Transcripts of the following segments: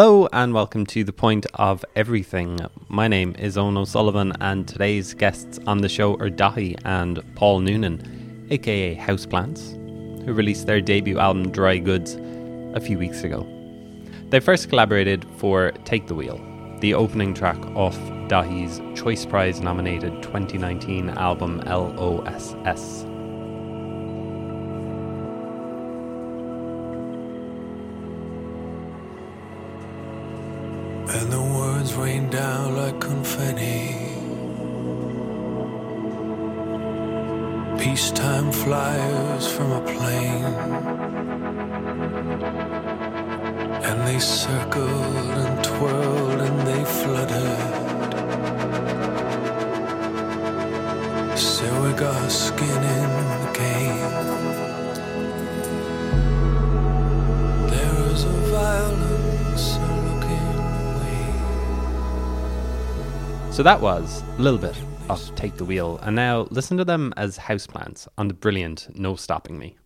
Hello and welcome to The Point of Everything. My name is Owen O'Sullivan and today's guests on the show are Daithi and Paul Noonan, aka Houseplants, who released their debut album Dry Goods a few weeks ago. They first collaborated for Take the Wheel, the opening track off Daithi's Choice Prize nominated 2019 album LOSS. Down like confetti. Peacetime flyers from a plane. And they circled So that was a little bit of Take the Wheel, and now listen to them as houseplants on the brilliant No Stopping Me.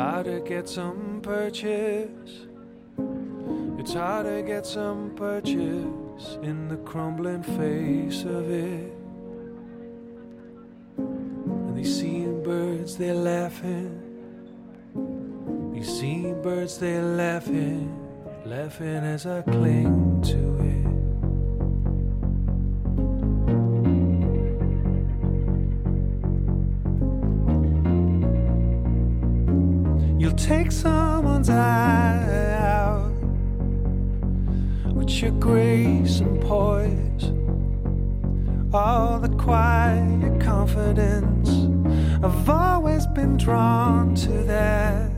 Hard to get some purchase. It's hard to get some purchase in the crumbling face of it. And these seabirds, they're laughing. These seabirds, they're laughing, laughing as I cling to take someone's eye out with your grace and poise. All the quiet confidence. I've always been drawn to that.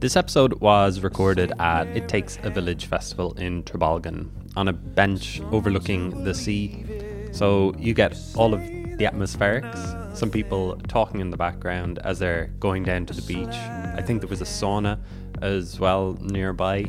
This episode was recorded at It Takes a Village Festival in Trabolgan on a bench overlooking the sea. So you get all of the atmospherics, some people talking in the background as they're going down to the beach. I think there was a sauna as well nearby.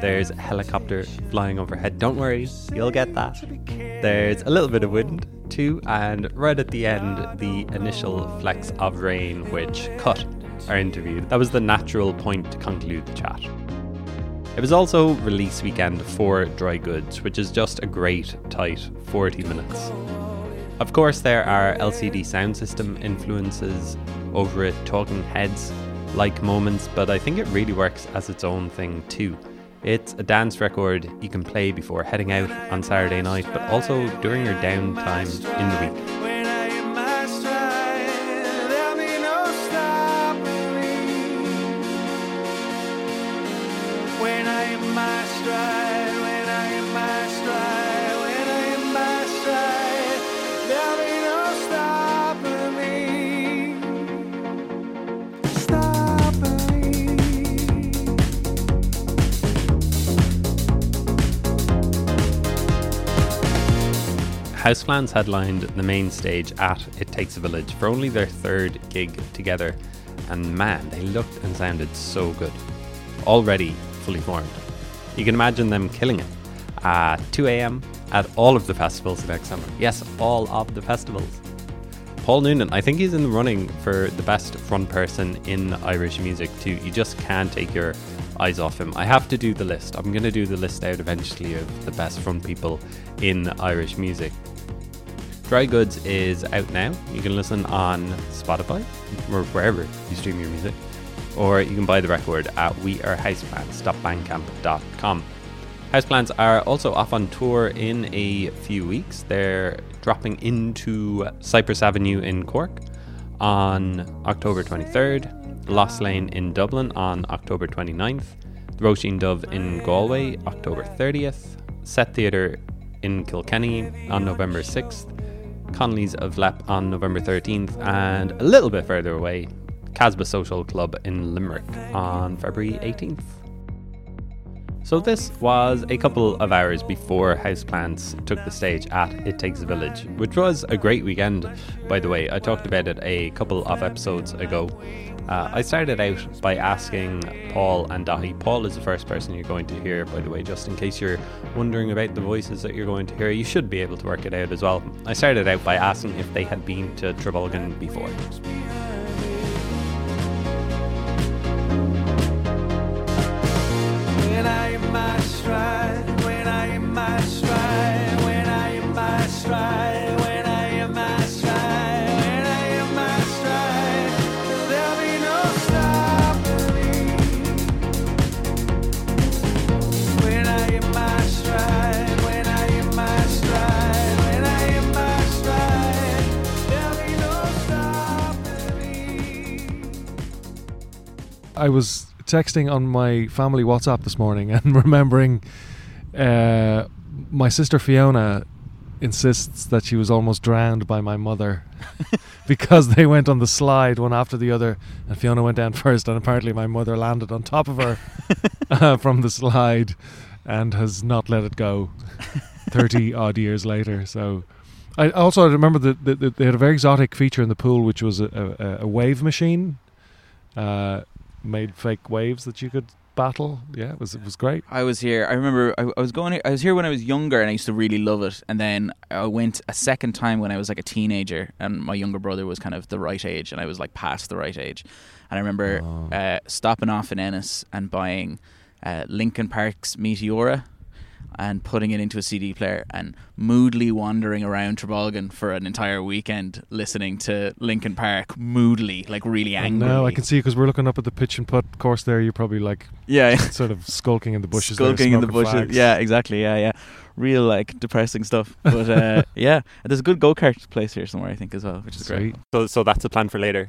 There's a helicopter flying overhead. Don't worry, you'll get that. There's a little bit of wind too, and right at the end, the initial flecks of rain which cut our interview. That was the natural point to conclude the chat. It was also release weekend for Dry Goods, which is just a great, tight 40 minutes. Of course, there are LCD sound system influences over it, talking heads like moments, but I think it really works as its own thing too. It's a dance record you can play before heading out on Saturday night, but also during your downtime in the week. Houseplants headlined the main stage at It Takes a Village for only their third gig together, and man, they looked and sounded so good. Already fully formed. You can imagine them killing it at 2 am at all of the festivals next summer. Yes, all of the festivals. Paul Noonan, I think he's in the running for the best front person in Irish music too. You just can't take your eyes off him. I have to do the list. I'm going to do the list out eventually of the best front people in Irish music. Dry Goods is out now. You can listen on Spotify or wherever you stream your music, or you can buy the record at wearehouseplants.bandcamp.com. Houseplants are also off on tour in a few weeks. They're dropping into Cypress Avenue in Cork on October 23rd, Lost Lane in Dublin on October 29th, the Roisin Dubh in Galway October 30th, Set Theatre in Kilkenny on November 6th, Connolly's of Leap on November 13th, and a little bit further away, Kasbah Social Club in Limerick on February 18th. So this was a couple of hours before Houseplants took the stage at It Takes a Village, which was a great weekend, by the way. I talked about it a couple of episodes ago. Uh, I started out by asking Paul and Daithi. Paul is the first person you're going to hear, by the way, just in case you're wondering about the voices that you're going to hear. You should be able to work it out as well. I started out by asking if they had been to Trabolgan before. I was texting on my family WhatsApp this morning and remembering uh, my sister Fiona insists that she was almost drowned by my mother because they went on the slide one after the other and Fiona went down first and apparently my mother landed on top of her uh, from the slide and has not let it go 30 odd years later. So I also remember that they had a very exotic feature in the pool which was a, a, a wave machine uh, made fake waves that you could battle. Yeah, it was it was great. I was here. I remember I, I was going. I was here when I was younger, and I used to really love it. And then I went a second time when I was like a teenager, and my younger brother was kind of the right age, and I was like past the right age. And I remember Oh. uh, stopping off in Ennis and buying uh, Linkin Park's Meteora and putting it into a CD player and moodily wandering around Trabolgan for an entire weekend listening to Linkin Park moodily, like really angry. No, I can see because we're looking up at the pitch and putt course there. You're probably like yeah, sort of skulking in the bushes. there, skulking in the bushes. fags. Yeah, exactly. Yeah, yeah. Real like depressing stuff. But uh, yeah, And there's a good go kart place here somewhere I think as well, which is great. So, so that's a plan for later.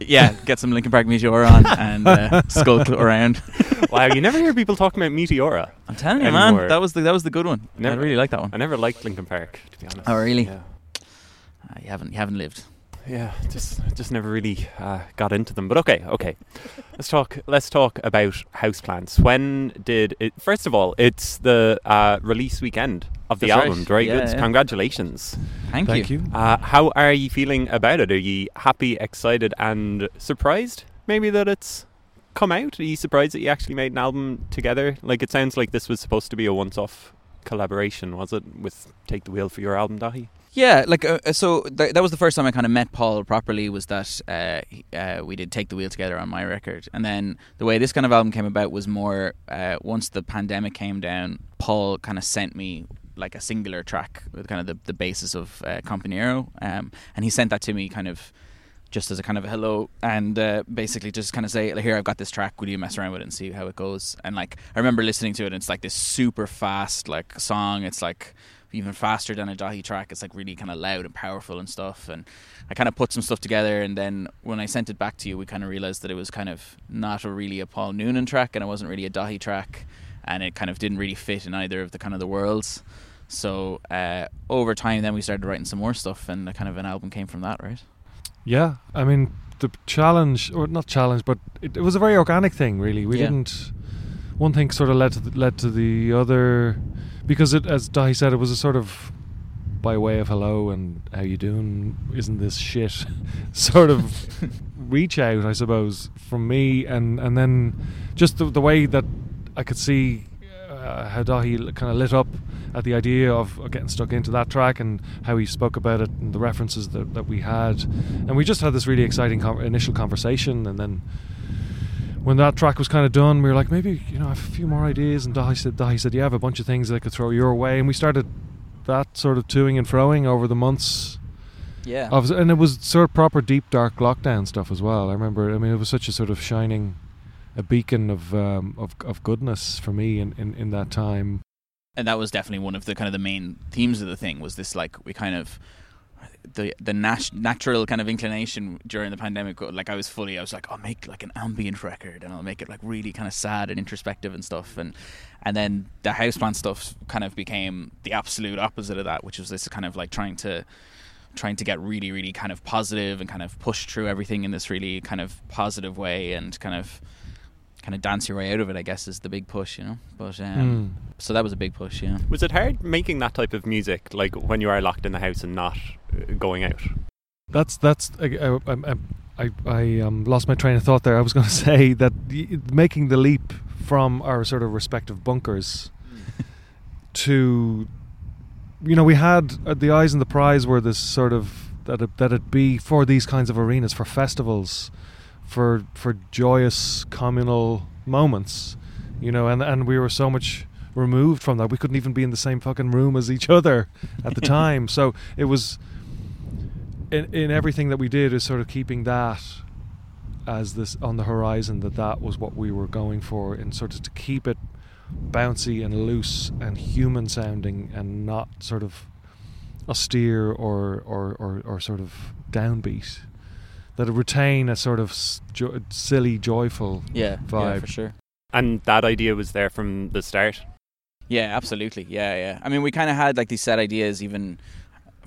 Yeah, get some Linkin Park Meteor on and uh, skulk around. wow, you never hear people talking about Meteora. I'm telling you, Anymore. man, that was the that was the good one. Never- I really like that one. I never liked Linkin Park, to be honest. Oh, really? Yeah. Uh, you haven't you haven't lived. yeah, just just never really uh, got into them. But okay, okay. let's talk. Let's talk about houseplants. When did it? First of all, it's the uh, release weekend of the That's right. album. Very Yeah, good. yeah. Congratulations. Thank, Thank you. Uh, how are you feeling about it? Are you happy, excited, and surprised? Maybe that it's come out. Are you surprised that you actually made an album together? Like it sounds like this was supposed to be a once-off collaboration, was it? With Take the Wheel for your album, Daithi. Yeah, like uh, so th- that was the first time I kind of met Paul properly. Was that uh, uh, we did take the wheel together on my record, and then the way this kind of album came about was more uh, once the pandemic came down. Paul kind of sent me like a singular track with kind of the, the basis of uh, Compañero, um, and he sent that to me kind of just as a kind of a hello and uh, basically just kind of say here I've got this track. Would you mess around with it and see how it goes? And like I remember listening to it and it's like this super fast like song. It's like even faster than a Daithi track. It's like really kind of loud and powerful and stuff. And I kind of put some stuff together and then when I sent it back to you we kind of realized that it was kind of not a really a Paul Noonan track and it wasn't really a Daithi track and it kind of didn't really fit in either of the kind of the worlds. So uh, over time then we started writing some more stuff and a kind of an album came from that right Yeah, I mean the challenge, or not challenge, but it, it was a very organic thing. Really, we Yeah. didn't. One thing sort of led to the, led to the other, because it, as Dahi said, it was a sort of by way of hello and how you doing? Isn't this shit? sort of reach out, I suppose, from me, and and then just the, the way that I could see uh, how Daithi kind of lit up at the idea of getting stuck into that track and how he spoke about it and the references that, that we had. And we just had this really exciting com- initial conversation. And then when that track was kind of done, we were like, maybe, you know, I have a few more ideas. And Daithi said, Daithi said, yeah, I have a bunch of things that I could throw your way. And we started that sort of toing and froing over the months. yeah Of, and it was sort of proper deep, dark lockdown stuff as well. I remember, I mean, it was such a sort of shining, a beacon of um, of, of goodness for me in, in, in that time. and that was definitely one of the kind of the main themes of the thing was this like we kind of the the nat- natural kind of inclination during the pandemic. Like I was fully, I was like, I'll make like an ambient record, and I'll make it like really kind of sad and introspective and stuff. And and then the houseplant stuff kind of became the absolute opposite of that, which was this kind of like trying to trying to get really really kind of positive and kind of push through everything in this really kind of positive way and kind of kind of dance your way out of it. I guess is the big push, you know. But um, Mm. so that was a big push, yeah. Was it hard making that type of music, like when you are locked in the house and not uh, going out? That's that's I I, I, I, I um, lost my train of thought there. I was going to say that making the leap from our sort of respective bunkers to you know we had uh, the eyes and the prize were this sort of that it, that it be for these kinds of arenas for festivals for for joyous communal moments you know and and we were so much removed from that. We couldn't even be in the same fucking room as each other at the time. So it was in, in everything that we did is sort of keeping that as this on the horizon that that was what we were going for and sort of to keep it bouncy and loose and human sounding and not sort of austere or or, or, or sort of downbeat that retain a sort of jo- silly joyful Yeah, yeah, Vibe. for sure. And that idea was there from the start. Yeah, absolutely. Yeah, yeah. I mean, we kind of had like these set ideas even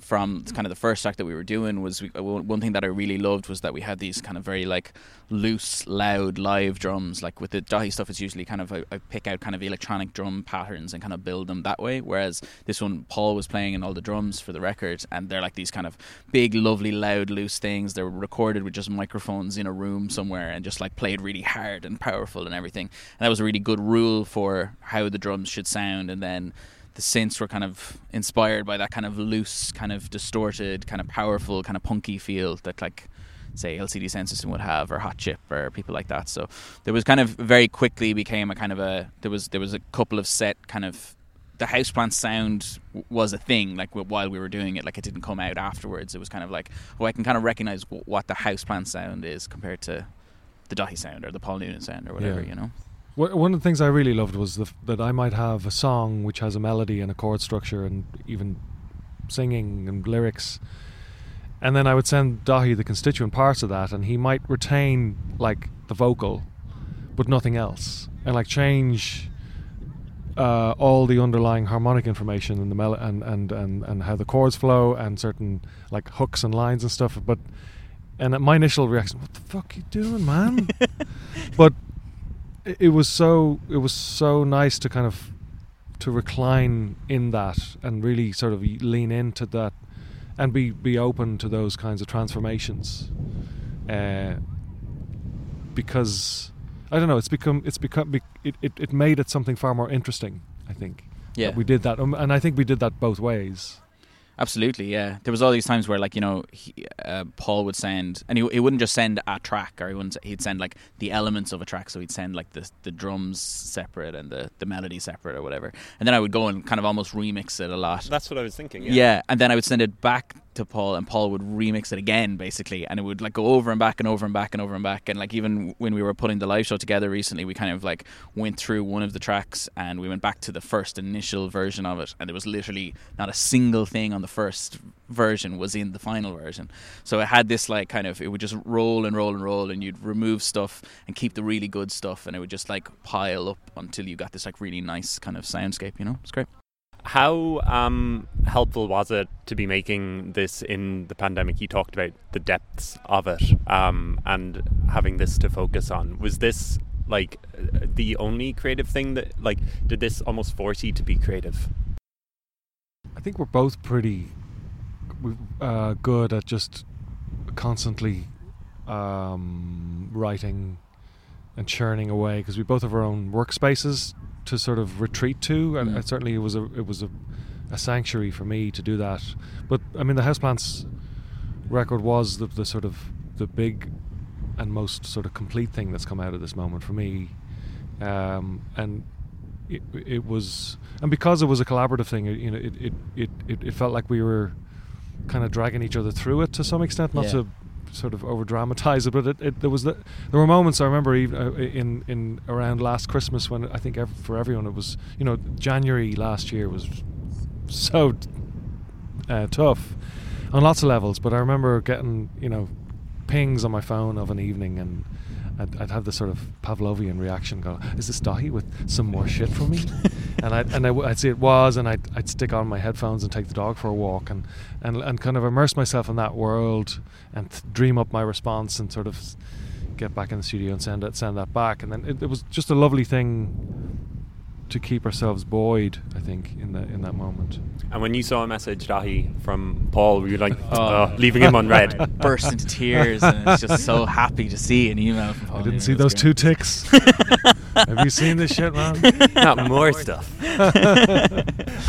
from kind of the first track that we were doing was we, one one thing that I really loved was that we had these kind of very like loose, loud live drums. Like with the Daithi stuff, it's usually kind of I, I pick out kind of electronic drum patterns and kind of build them that way. Whereas this one, Paul was playing in all the drums for the record, and they're like these kind of big, lovely, loud, loose things. They're recorded with just microphones in a room somewhere and just like played really hard and powerful and everything. And that was a really good rule for how the drums should sound. And then the synths were kind of inspired by that kind of loose, kind of distorted, kind of powerful, kind of punky feel that like say LCD Sound System would have or Hot Chip or people like that. So there was kind of very quickly became a kind of a there was there was a couple of set kind of the houseplant sound w- was a thing like w- while we were doing it like it didn't come out afterwards it was kind of like oh I can kind of recognize w- what the houseplant sound is compared to the Daithi sound or the Paul Noonan sound or whatever Yeah. you know One of the things I really loved was the, that I might have a song which has a melody and a chord structure and even singing and lyrics, and then I would send Daithi the constituent parts of that, and he might retain like the vocal, but nothing else, and like change uh, all the underlying harmonic information and the mel- and, and and and how the chords flow and certain like hooks and lines and stuff, but. And my initial reaction, what the fuck you doing, man? but it was so it was so nice to kind of to recline in that and really sort of lean into that and be be open to those kinds of transformations. Uh, because I don't know it's become it's become it, it, it made it something far more interesting I think. Yeah. That we did that um, and I think we did that both ways Absolutely, yeah. There was all these times where, like, you know, he, uh, Paul would send, and he, he wouldn't just send a track, or he wouldn't. He'd send like the elements of a track. So he'd send like the the drums separate and the the melody separate or whatever. And then I would go and kind of almost remix it a lot. That's what I was thinking. Yeah. and then I would send it back to Paul, and Paul would remix it again, basically, and it would like go over and back and over and back and over and back. And like even when we were putting the live show together recently, we kind of like went through one of the tracks and we went back to the first initial version of it, and there was literally not a single thing on the first version was in the final version. So it had this like kind of it would just roll and roll and roll, and you'd remove stuff and keep the really good stuff, and it would just like pile up until you got this like really nice kind of soundscape. You know, it's great. How um, helpful was it to be making this in the pandemic? You talked about the depths of it um, and having this to focus on. Was this like the only creative thing that, like, did this almost force you to be creative? I think we're both pretty uh, good at just constantly um, writing and churning away because we both have our own workspaces to sort of retreat to, and Mm. certainly it was a it was a, a sanctuary for me to do that. But I mean, the houseplants record was the, the sort of the big and most sort of complete thing that's come out of this moment for me, um, and it, it was and because it was a collaborative thing, it, you know, it, it, it, it, it felt like we were kind of dragging each other through it to some extent, not Yeah. to sort of over dramatize it, but it, it there was the, there were moments I remember even uh, in in around last Christmas when I think for everyone it was you know January last year was so uh, tough on lots of levels. But I remember getting you know pings on my phone of an evening and. I'd, I'd have this sort of Pavlovian reaction, go, "Is this Daithi with some more shit for me?" and I'd and I, would say it was, and I'd, I'd stick on my headphones and take the dog for a walk, and and, and kind of immerse myself in that world and th- dream up my response and sort of get back in the studio and send it send that back, and then it, it was just a lovely thing to keep ourselves buoyed. I think in that in that moment. And when you saw a message, Daithi, from Paul, were you like, Oh. oh, leaving him unread? burst into tears and it's just so happy to see an email from Paul. I didn't Yeah, see it was those two ticks. Have you seen this shit, man? Not more stuff.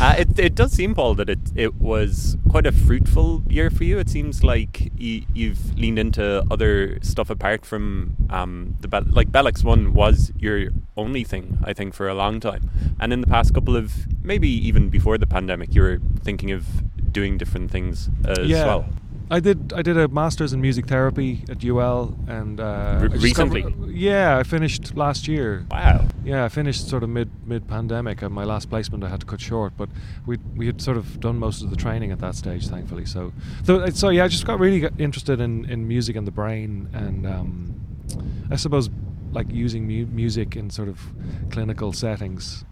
Uh, it, it does seem, Paul, that it, it was quite a fruitful year for you. It seems like y- you've leaned into other stuff apart from um, the Bel- like Bell X1 was your only thing, I think, for a long time. And in the past couple of maybe even before the pandemic, you were thinking of doing different things as yeah. well. I did. I did a master's in music therapy at UL, and uh, Re- I just got- recently? yeah, I finished last year. Wow. Yeah, I finished sort of mid mid pandemic, and my last placement I had to cut short. But we we had sort of done most of the training at that stage, thankfully. So so, so yeah, I just got really interested in, in music and the brain, and um, I suppose like using mu- music in sort of clinical settings,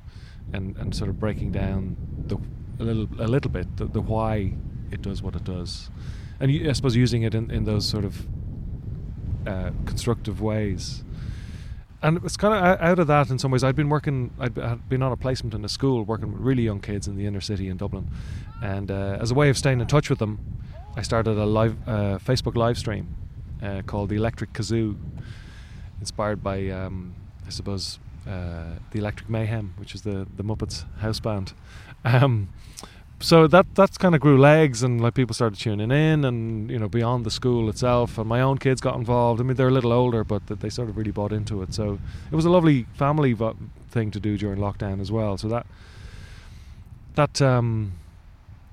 and, and sort of breaking down the a little a little bit the, the why it does what it does, and I suppose using it in, in those sort of uh, constructive ways and it's kind of out of that in some ways. I'd been working, I'd be- had been on a placement in a school working with really young kids in the inner city in Dublin, and uh, as a way of staying in touch with them, I started a live uh, Facebook live stream uh, called the Electric Kazoo, inspired by, um, I suppose, uh, the Electric Mayhem, which is the the Muppets house band. Um, so that that's kind of grew legs and like people started tuning in and you know beyond the school itself. And my own kids got involved. I mean they're a little older but they sort of really bought into it. So it was a lovely family vo- thing to do during lockdown as well. So that that um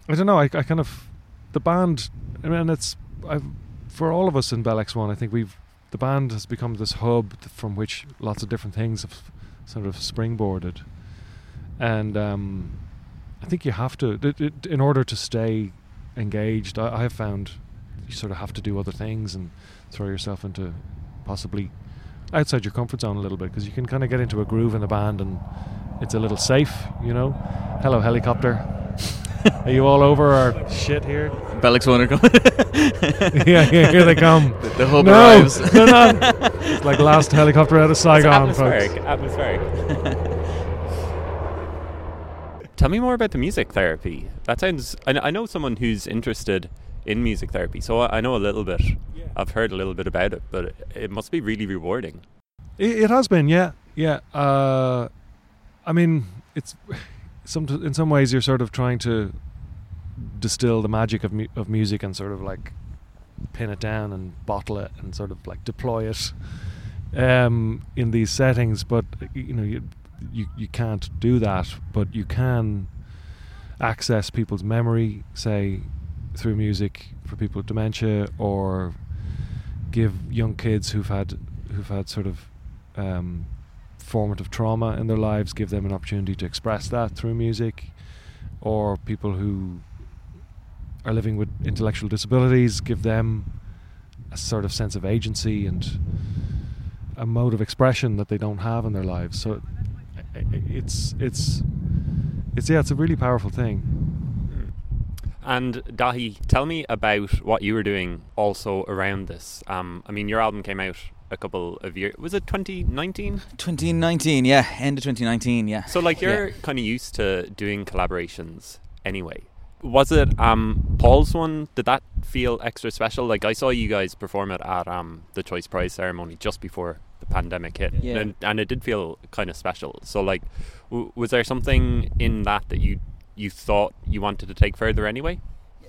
i don't know. I, I kind of the band i mean it's I've, for all of us in bell x1 i think we've the band has become this hub from which lots of different things have sort of springboarded. And um I think you have to, it, it, in order to stay engaged. I, I have found you sort of have to do other things and throw yourself into possibly outside your comfort zone a little bit because you can kind of get into a groove in a band and it's a little safe, you know. Hello, helicopter. Are you all over our shit here? Bellix Wonder yeah, yeah, here they come. The, the hub no, arrives. they're not. It's like last helicopter out of Saigon, It's folks. atmospheric. Tell me more about the music therapy. That sounds. I, I know someone who's interested in music therapy, so I I know a little bit. I've heard a little bit about it, but it, it must be really rewarding. It, it has been, yeah, yeah. Uh, I mean, it's some in some ways you're sort of trying to distill the magic of mu- of music and sort of like pin it down and bottle it and sort of like deploy it um, in these settings. But you know, you, you you can't do that, but you can access people's memory, say through music for people with dementia, or give young kids who've had who've had sort of um, formative trauma in their lives, give them an opportunity to express that through music, or people who are living with intellectual disabilities, give them a sort of sense of agency and a mode of expression that they don't have in their lives. So it's it's it's yeah, it's a really powerful thing. And Daithi, tell me about what you were doing also around this. Um, I mean, your album came out a couple of years. Was it 2019? 2019, yeah, end of 2019, yeah. So, like, you're kind of used to doing collaborations anyway. Was it um, Paul's one? Did that feel extra special? Like, I saw you guys perform it at um, the Choice Prize ceremony just before the pandemic hit, Yeah. and, and it did feel kind of special. So, like, w- was there something in that that you you thought you wanted to take further anyway?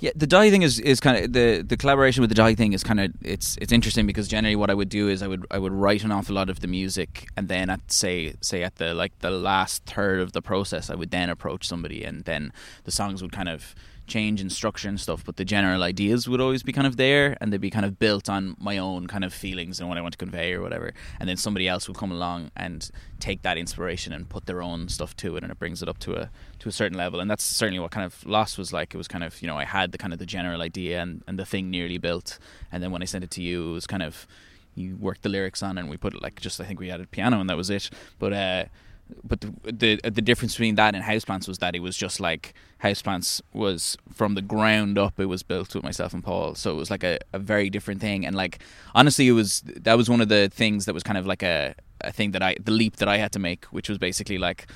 Yeah, the die thing is, is kind of the the collaboration with the die thing is kind of it's it's interesting because generally what I would do is I would I would write an awful lot of the music and then at say say at the like the last third of the process I would then approach somebody and then the songs would kind of change in structure and stuff, but the general ideas would always be kind of there, and they'd be kind of built on my own kind of feelings and what I want to convey or whatever. And then somebody else would come along and take that inspiration and put their own stuff to it, and it brings it up to a to a certain level. And that's certainly what kind of Lost was like. It was kind of you know I had the kind of the general idea and and the thing nearly built, and then when I sent it to you, it was kind of you worked the lyrics on and we put it like just I think we added piano and that was it. But uh, but the, the uh, the difference between that and houseplants was that it was just like houseplants was from the ground up it was built with myself and paul. So it was like a, a very different thing. And like honestly it was that was one of the things that was kind of like a, a thing that i the leap that i had to make which was basically like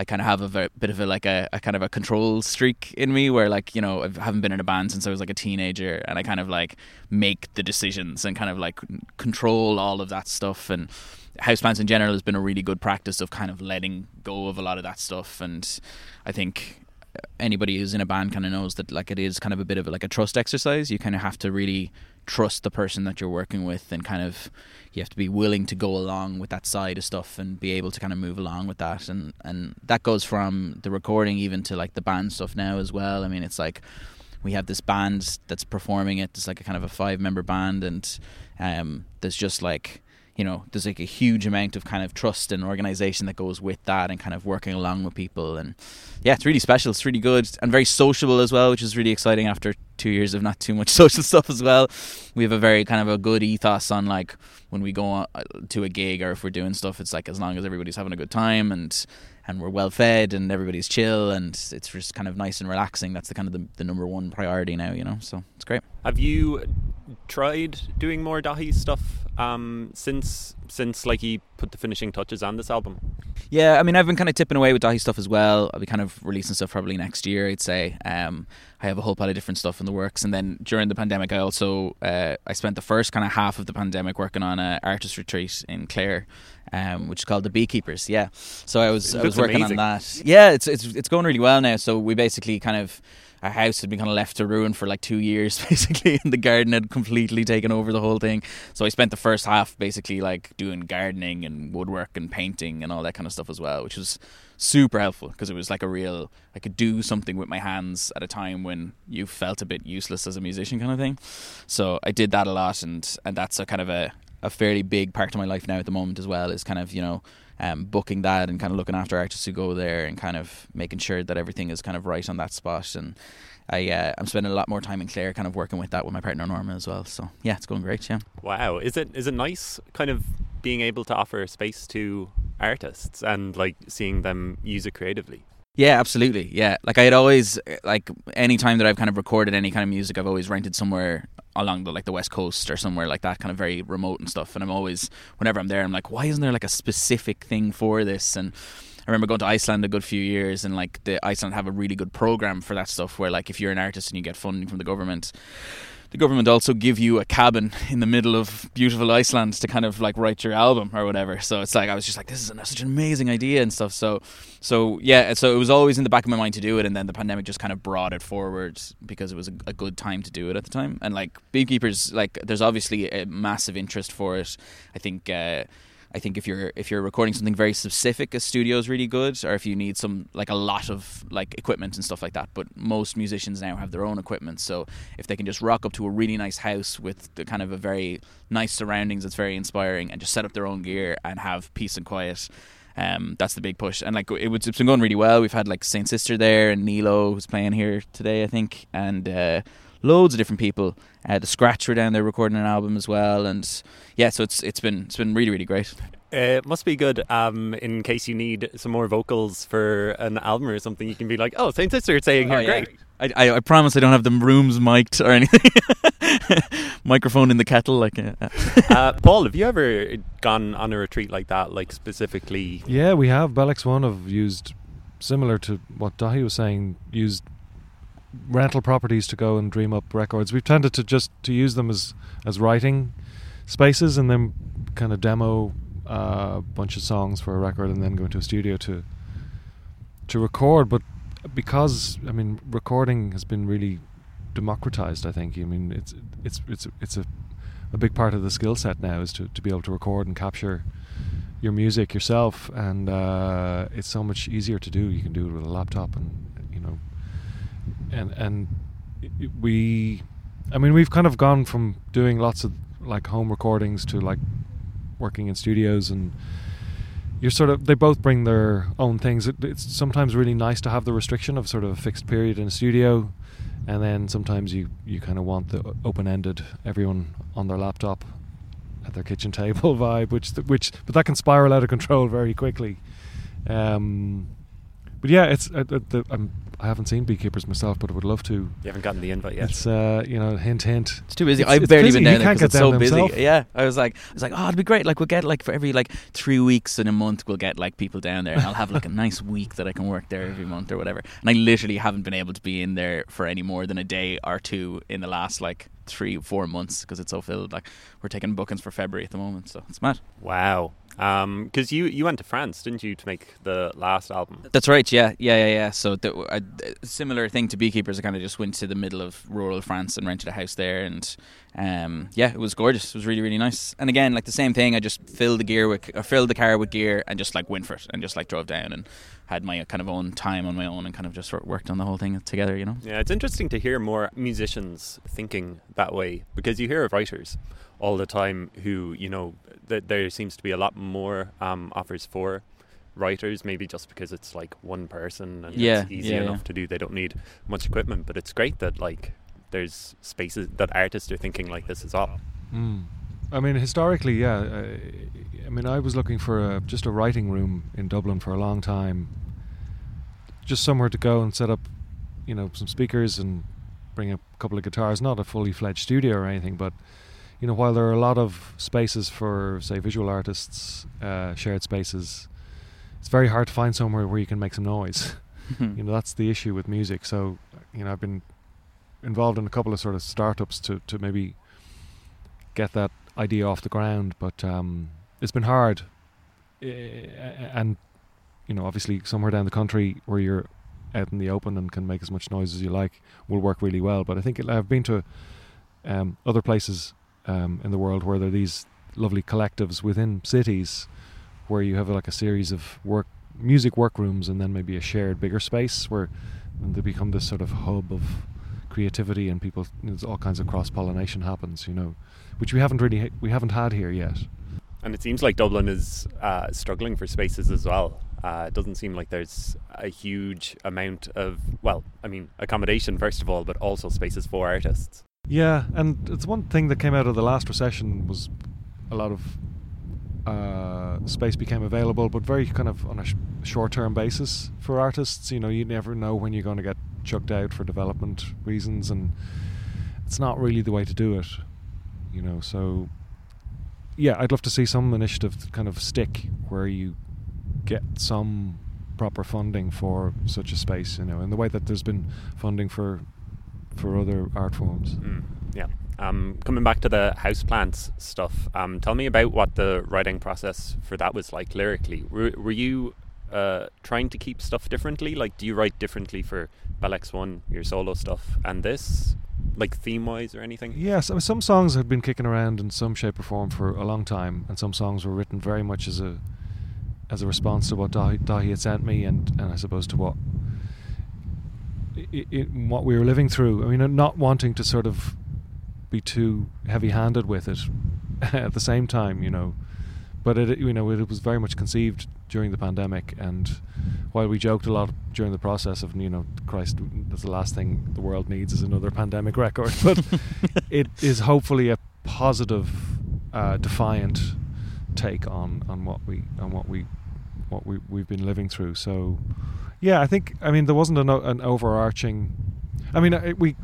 I kind of have a very, bit of a like a, a kind of a control streak in me where like you know I haven't been in a band since I was like a teenager and I kind of like make the decisions and kind of like control all of that stuff. And houseplants in general has been a really good practice of kind of letting go of a lot of that stuff. And I think anybody who's in a band kind of knows that like it is kind of a bit of like a trust exercise. You kind of have to really trust the person that you're working with and kind of you have to be willing to go along with that side of stuff and be able to kind of move along with that. And and that goes from the recording even to like the band stuff now as well. I mean it's like we have this band that's performing it. It's like a kind of a five member band and um there's just like you know there's like a huge amount of kind of trust and organization that goes with that and kind of working along with people. And yeah it's really special. It's really good and very sociable as well which is really exciting after two years of not too much social stuff as well. We have a very kind of a good ethos on like when we go uh, to a gig or if we're doing stuff it's like as long as everybody's having a good time and and we're well fed and everybody's chill and it's just kind of nice and relaxing that's the kind of the, the number one priority now you know so it's great Have you tried doing more Daithi stuff um, since since like he put the finishing touches on this album? Yeah, I mean, I've been kind of tipping away with Daithi stuff as well. I'll be kind of releasing stuff probably next year, I'd say. Um, I have a whole pile of different stuff in the works, and then during the pandemic, I also uh, I spent the first kind of half of the pandemic working on an artist retreat in Clare, um, which is called the Beekeepers. Yeah, so I was I was working amazing. on that. Yeah, it's it's it's going really well now. So we basically kind of our house had been kind of left to ruin for like two years basically and the garden had completely taken over the whole thing. So i spent the first half basically like doing gardening and woodwork and painting and all that kind of stuff as well which was super helpful because it was like a real i could do something with my hands at a time when you felt a bit useless as a musician kind of thing. So i did that a lot and and that's a kind of a a fairly big part of my life now at the moment as well is kind of you know um, booking that and kind of looking after artists who go there and kind of making sure that everything is kind of right on that spot. And I uh, I'm spending a lot more time in Clare kind of working with that with my partner Norma as well. So yeah it's going great yeah. Wow, is it is it nice kind of being able to offer space to artists and like seeing them use it creatively? Yeah, absolutely. Yeah, like I had always like any time that I've kind of recorded any kind of music, I've always rented somewhere along the like the west coast or somewhere like that, kind of very remote and stuff. And I'm always whenever I'm there, I'm like, why isn't there like a specific thing for this? And I remember going to Iceland a good few years, and like the Iceland have a really good program for that stuff, where like if you're an artist and you get funding from the government. The government also give you a cabin in the middle of beautiful Iceland to kind of like write your album or whatever. So it's like I was just like, this is an, such an amazing idea and stuff. So so yeah, so it was always in the back of my mind to do it, and then the pandemic just kind of brought it forward because it was a, a good time to do it at the time. And like beekeepers, like there's obviously a massive interest for it. I think. Uh, I think if you're if you're recording something very specific, a studio is really good, or if you need some like a lot of like equipment and stuff like that. But most musicians now have their own equipment, so if they can just rock up to a really nice house with the kind of a very nice surroundings, it's very inspiring, and just set up their own gear and have peace and quiet. Um, that's the big push, and like it it's been going really well. We've had like Saint Sister there, and Nilo who's playing here today, I think, and uh, loads of different people. Uh, the Scratch were down there recording an album as well, and yeah, so it's it's been it's been really really great. It must be good um, in case you need some more vocals for an album or something. You can be like, "Oh, Saint Sister saying you're Oh, yeah. great." I, I, I promise I don't have the rooms mic'd or anything. Microphone in the kettle, like. Uh, uh. uh, Paul, have you ever gone on a retreat like that, like specifically? Yeah, we have. Bell X1 have used similar to what Daithi was saying. Used rental properties to go and dream up records. We've tended to just to use them as as writing spaces and then kind of demo uh, a bunch of songs for a record and then go into a studio to to record. But because I mean, recording has been really democratized. I think. I mean, it's it's it's it's a a big part of the skill set now is to, to be able to record and capture your music yourself, and uh, it's so much easier to do. You can do it with a laptop, and and and we, I mean, we've kind of gone from doing lots of like home recordings to like working in studios and. You're sort of. They both bring their own things. It, it's sometimes really nice to have the restriction of sort of a fixed period in a studio, and then sometimes you you kind of want the open-ended, everyone on their laptop at their kitchen table vibe, which which but that can spiral out of control very quickly. Um, but yeah, it's uh, the, I'm, I haven't seen Beekeepers myself, but I would love to. You haven't gotten the invite yet. It's uh, you know, hint hint. It's too busy. It's- I've it's barely busy. been He down there because get it's so down busy. himself. Yeah, I was like, I was like, oh, it'd be great. Like we'll get like for every like three weeks in a month, we'll get like people down there, and I'll have like a nice week that I can work there every month or whatever. And I literally haven't been able to be in there for any more than a day or two in the last like three, four months because it's so filled. Like we're taking bookings for February at the moment, so it's mad. wow. Um, because you you went to France, didn't you, to make the last album? That's right. Yeah, yeah, yeah, yeah. So the, uh, a similar thing to beekeepers. I kind of just went to the middle of rural France and rented a house there, and um, yeah, it was gorgeous. It was really, really nice. And again, like the same thing. I just filled the gear with, I filled the car with gear, and just like went for it, and just like drove down and had my uh, kind of own time on my own, and kind of just worked on the whole thing together. You know. Yeah, it's interesting to hear more musicians thinking that way because you hear of writers all the time who, you know, th- there seems to be a lot more um, offers for writers, maybe just because it's like one person and Yeah, it's easy yeah, enough yeah. to do. They don't need much equipment, but it's great that like there's spaces that artists are thinking like this as well. Mm. I mean, historically, yeah. I, I mean, I was looking for a, just a writing room in Dublin for a long time, just somewhere to go and set up, you know, some speakers and bring a couple of guitars. Not a fully fledged studio or anything, but you know, while there are a lot of spaces for, say, visual artists, uh, shared spaces, it's very hard to find somewhere where you can make some noise. you know, that's the issue with music. So, you know, I've been involved in a couple of sort of startups to to maybe get that idea off the ground, but um, it's been hard. And you know, obviously, somewhere down the country where you're out in the open and can make as much noise as you like will work really well. But I think it, I've been to um, other places um, in the world where there are these lovely collectives within cities where you have like a series of work music workrooms and then maybe a shared bigger space where they become this sort of hub of creativity and people there's all kinds of cross pollination happens you know which we haven't really we haven't had here yet And it seems like Dublin is uh, struggling for spaces as well. Uh, it doesn't seem like there's a huge amount of, well, I mean, accommodation first of all, but also spaces for artists. Yeah and it's one thing that came out of the last recession was a lot of uh, space became available but very kind of on a sh- short-term basis for artists. You know you never know when you're going to get chucked out for development reasons and it's not really the way to do it you know so yeah i'd love to see some initiative kind of stick where you get some proper funding for such a space you know in the way that there's been funding for for other art forms Mm, yeah. Um, coming back to the houseplants stuff, um, tell me about what the writing process for that was like lyrically. Were, were you uh, trying to keep stuff differently? Like, do you write differently for Bell X1, your solo stuff, and this, like theme wise or anything? Yes, I mean, some songs had been kicking around in some shape or form for a long time, and some songs were written very much as a as a response to what Daithi, Daithi had sent me, and, and I suppose to what i i what we were living through. I mean, not wanting to sort of be too heavy-handed with it at the same time, you know. But it, you know, it was very much conceived during the pandemic, and while we joked a lot during the process of, you know, Christ, that's the last thing the world needs is another pandemic record. But it is hopefully a positive, uh, defiant take on, on what we on what we what we we've been living through. So, yeah, I think I mean there wasn't an, an overarching. I mean, it, we.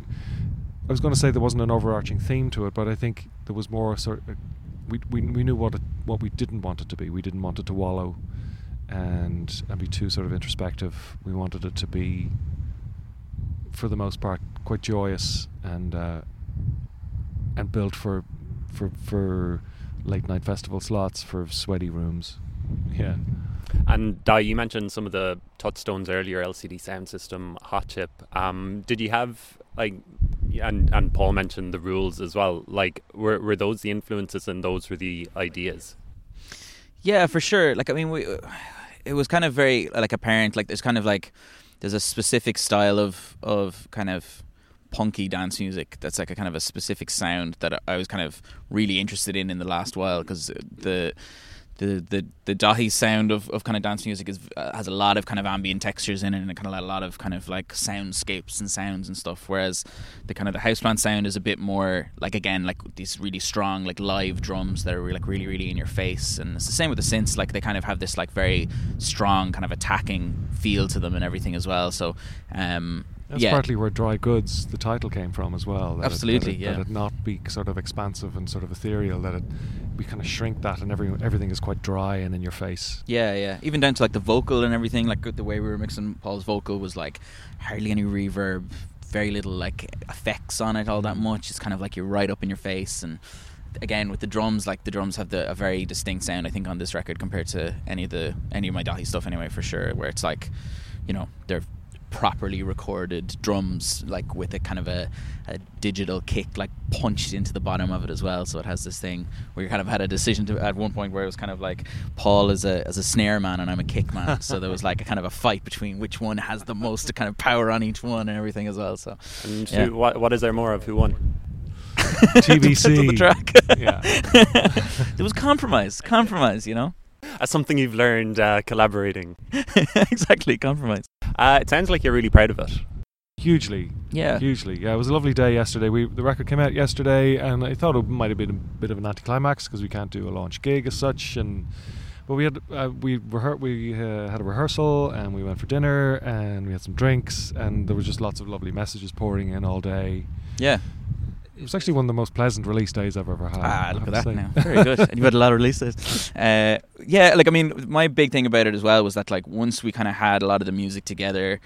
I was going to say there wasn't an overarching theme to it, but I think there was more sort. Of, we, we we knew what it what we didn't want it to be. We didn't want it to wallow, and and be too sort of introspective. We wanted it to be, for the most part, quite joyous and uh, and built for for for late night festival slots for sweaty rooms. Yeah. And Di, you mentioned some of the touchstones earlier, LCD sound system, hot chip. Um, did you have like, and and Paul mentioned the rules as well. Like, were were those the influences and those were the ideas? Yeah, for sure. Like I mean, we it was kind of very like apparent. Like there's kind of like there's a specific style of of kind of punky dance music that's like a kind of a specific sound that I was kind of really interested in in the last while because the the the the dahi sound of, of kind of dance music is uh, has a lot of kind of ambient textures in it and kind of a lot of kind of like soundscapes and sounds and stuff whereas the kind of the houseplant sound is a bit more like again like these really strong like live drums that are like really really in your face and it's the same with the synths like they kind of have this like very strong kind of attacking feel to them and everything as well. So um That's yeah partly where Dry Goods, the title, came from as well. that it- Absolutely, that it, yeah. That it not be sort of expansive and sort of ethereal. That it we kind of shrink that, and every everything is quite dry and in your face. Yeah, yeah. Even down to like the vocal and everything. Like the way we were mixing Paul's vocal was like hardly any reverb, very little like effects on it all that mm. much. It's kind of like you're right up in your face. And again with the drums, like the drums have the, a very distinct sound. I think on this record compared to any of the any of my Daithi stuff anyway, for sure. Where it's like, you know, they're properly recorded drums like with a kind of a, a digital kick like punched into the bottom of it as well so it has this thing where you kind of had a decision to at one point where it was kind of like Paul is a as a snare man and I'm a kick man so there was like a kind of a fight between which one has the most kind of power on each one and everything as well so And Yeah. who, what, what is there more of? Who won? TBC. Depends on the track Yeah. it was compromise compromise you know As something you've learned uh, collaborating. exactly compromise Uh, it sounds like you're really proud of it. Hugely, yeah hugely. Yeah, it was a lovely day yesterday. We the record came out yesterday, and I thought it might have been a bit of an anticlimax because we can't do a launch gig as such. And but we had uh, we rehe- we uh, had a rehearsal, and we went for dinner, and we had some drinks, and there was just lots of lovely messages pouring in all day. yeah It was actually one of the most pleasant release days I've ever had. Ah, I look at that say. now. Very good. and you've had a lot of releases. Uh, yeah, like I mean, my big thing about it as well was that like once we kind of had a lot of the music together,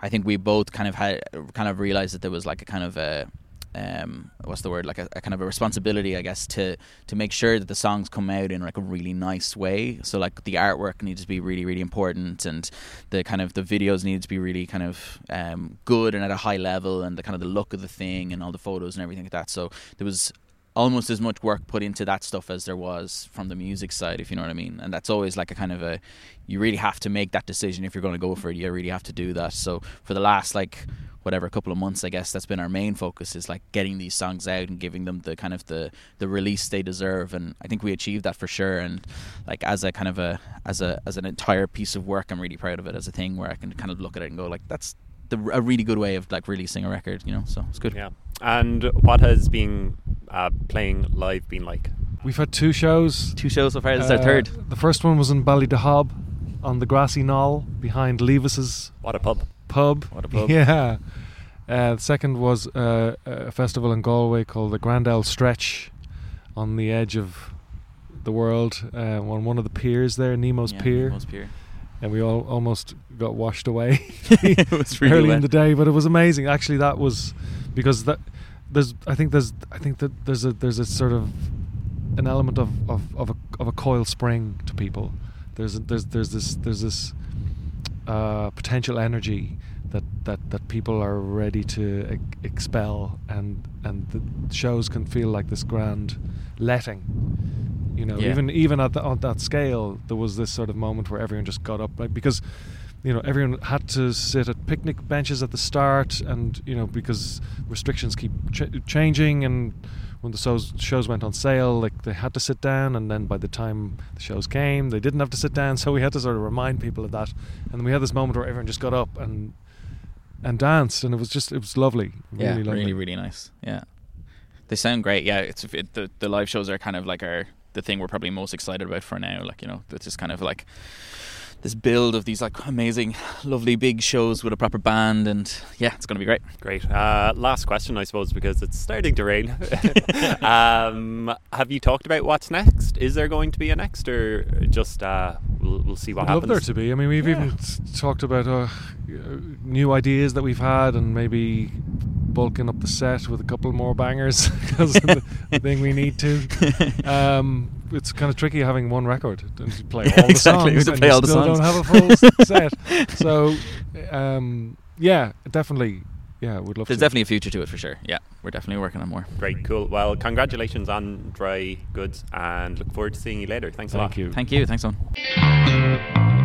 I think we both kind of had kind of realized that there was like a kind of a um, what's the word like a, a kind of a responsibility I guess to to make sure that the songs come out in like a really nice way. So like the artwork needs to be really really important and the kind of the videos need to be really kind of um, good and at a high level and the kind of the look of the thing and all the photos and everything like that. So there was almost as much work put into that stuff as there was from the music side, if you know what I mean. And that's always like a kind of a, you really have to make that decision if you're going to go for it. You really have to do that. So for the last like whatever couple of months, I guess that's been our main focus is like getting these songs out and giving them the kind of the the release they deserve. And I think we achieved that for sure. And like as a kind of a as a as an entire piece of work, I'm really proud of it as a thing where I can kind of look at it and go like that's the, a really good way of like releasing a record, you know. So it's good. Yeah. And what has being uh, playing live been like? We've had two shows. Two shows so far. This is our Uh, third. The first one was in Ballydehob on the grassy knoll behind Levis's What a pub. pub. What a pub. Yeah. Uh, the second was uh, a festival in Galway called the Grandel Stretch on the edge of the world uh, on one of the piers there, Nimmo's Yeah, Pier. Nimmo's Pier. And we all almost got washed away it was really early wet. in the day, but it was amazing. Actually, that was because that there's I think there's I think that there's a there's a sort of an element of of, of a of a coil spring to people. There's a, there's there's this there's this uh, potential energy that, that, that people are ready to e- expel, and and the shows can feel like this grand letting. You know, Yeah. even even at the, on that scale, there was this sort of moment where everyone just got up like, because you know everyone had to sit at picnic benches at the start, and you know because restrictions keep ch- changing, and when the shows shows went on sale, like they had to sit down, and then by the time the shows came, they didn't have to sit down. So we had to sort of remind people of that, and we had this moment where everyone just got up and and danced, and it was just it was lovely, yeah, really lovely. really, really nice. Yeah, they sound great. Yeah, it's it, the the live shows are kind of like our the thing we're probably most excited about for now. Like you know, it's just kind of like this build of these like amazing, lovely big shows with a proper band, and yeah, it's gonna be great. Great. Uh, last question, I suppose, because it's starting to rain. um, have you talked about what's next? Is there going to be a next, or just uh, we'll, we'll see what I'd love happens? there to be. I mean, we've Yeah. even talked about uh, new ideas that we've had, and maybe bulking up the set with a couple more bangers because the, the thing we need to. Um, it's kind of tricky having one record and to play all the Exactly, we songs, to and play you the still songs. don't have a full set. So, um, yeah, definitely. Yeah, would love There's to. definitely a future to it for sure. Yeah, we're definitely working on more. Great, cool. Well, congratulations on Dry Goods, and look forward to seeing you later. Thanks a lot. Thank you. Thank you. Thanks, on.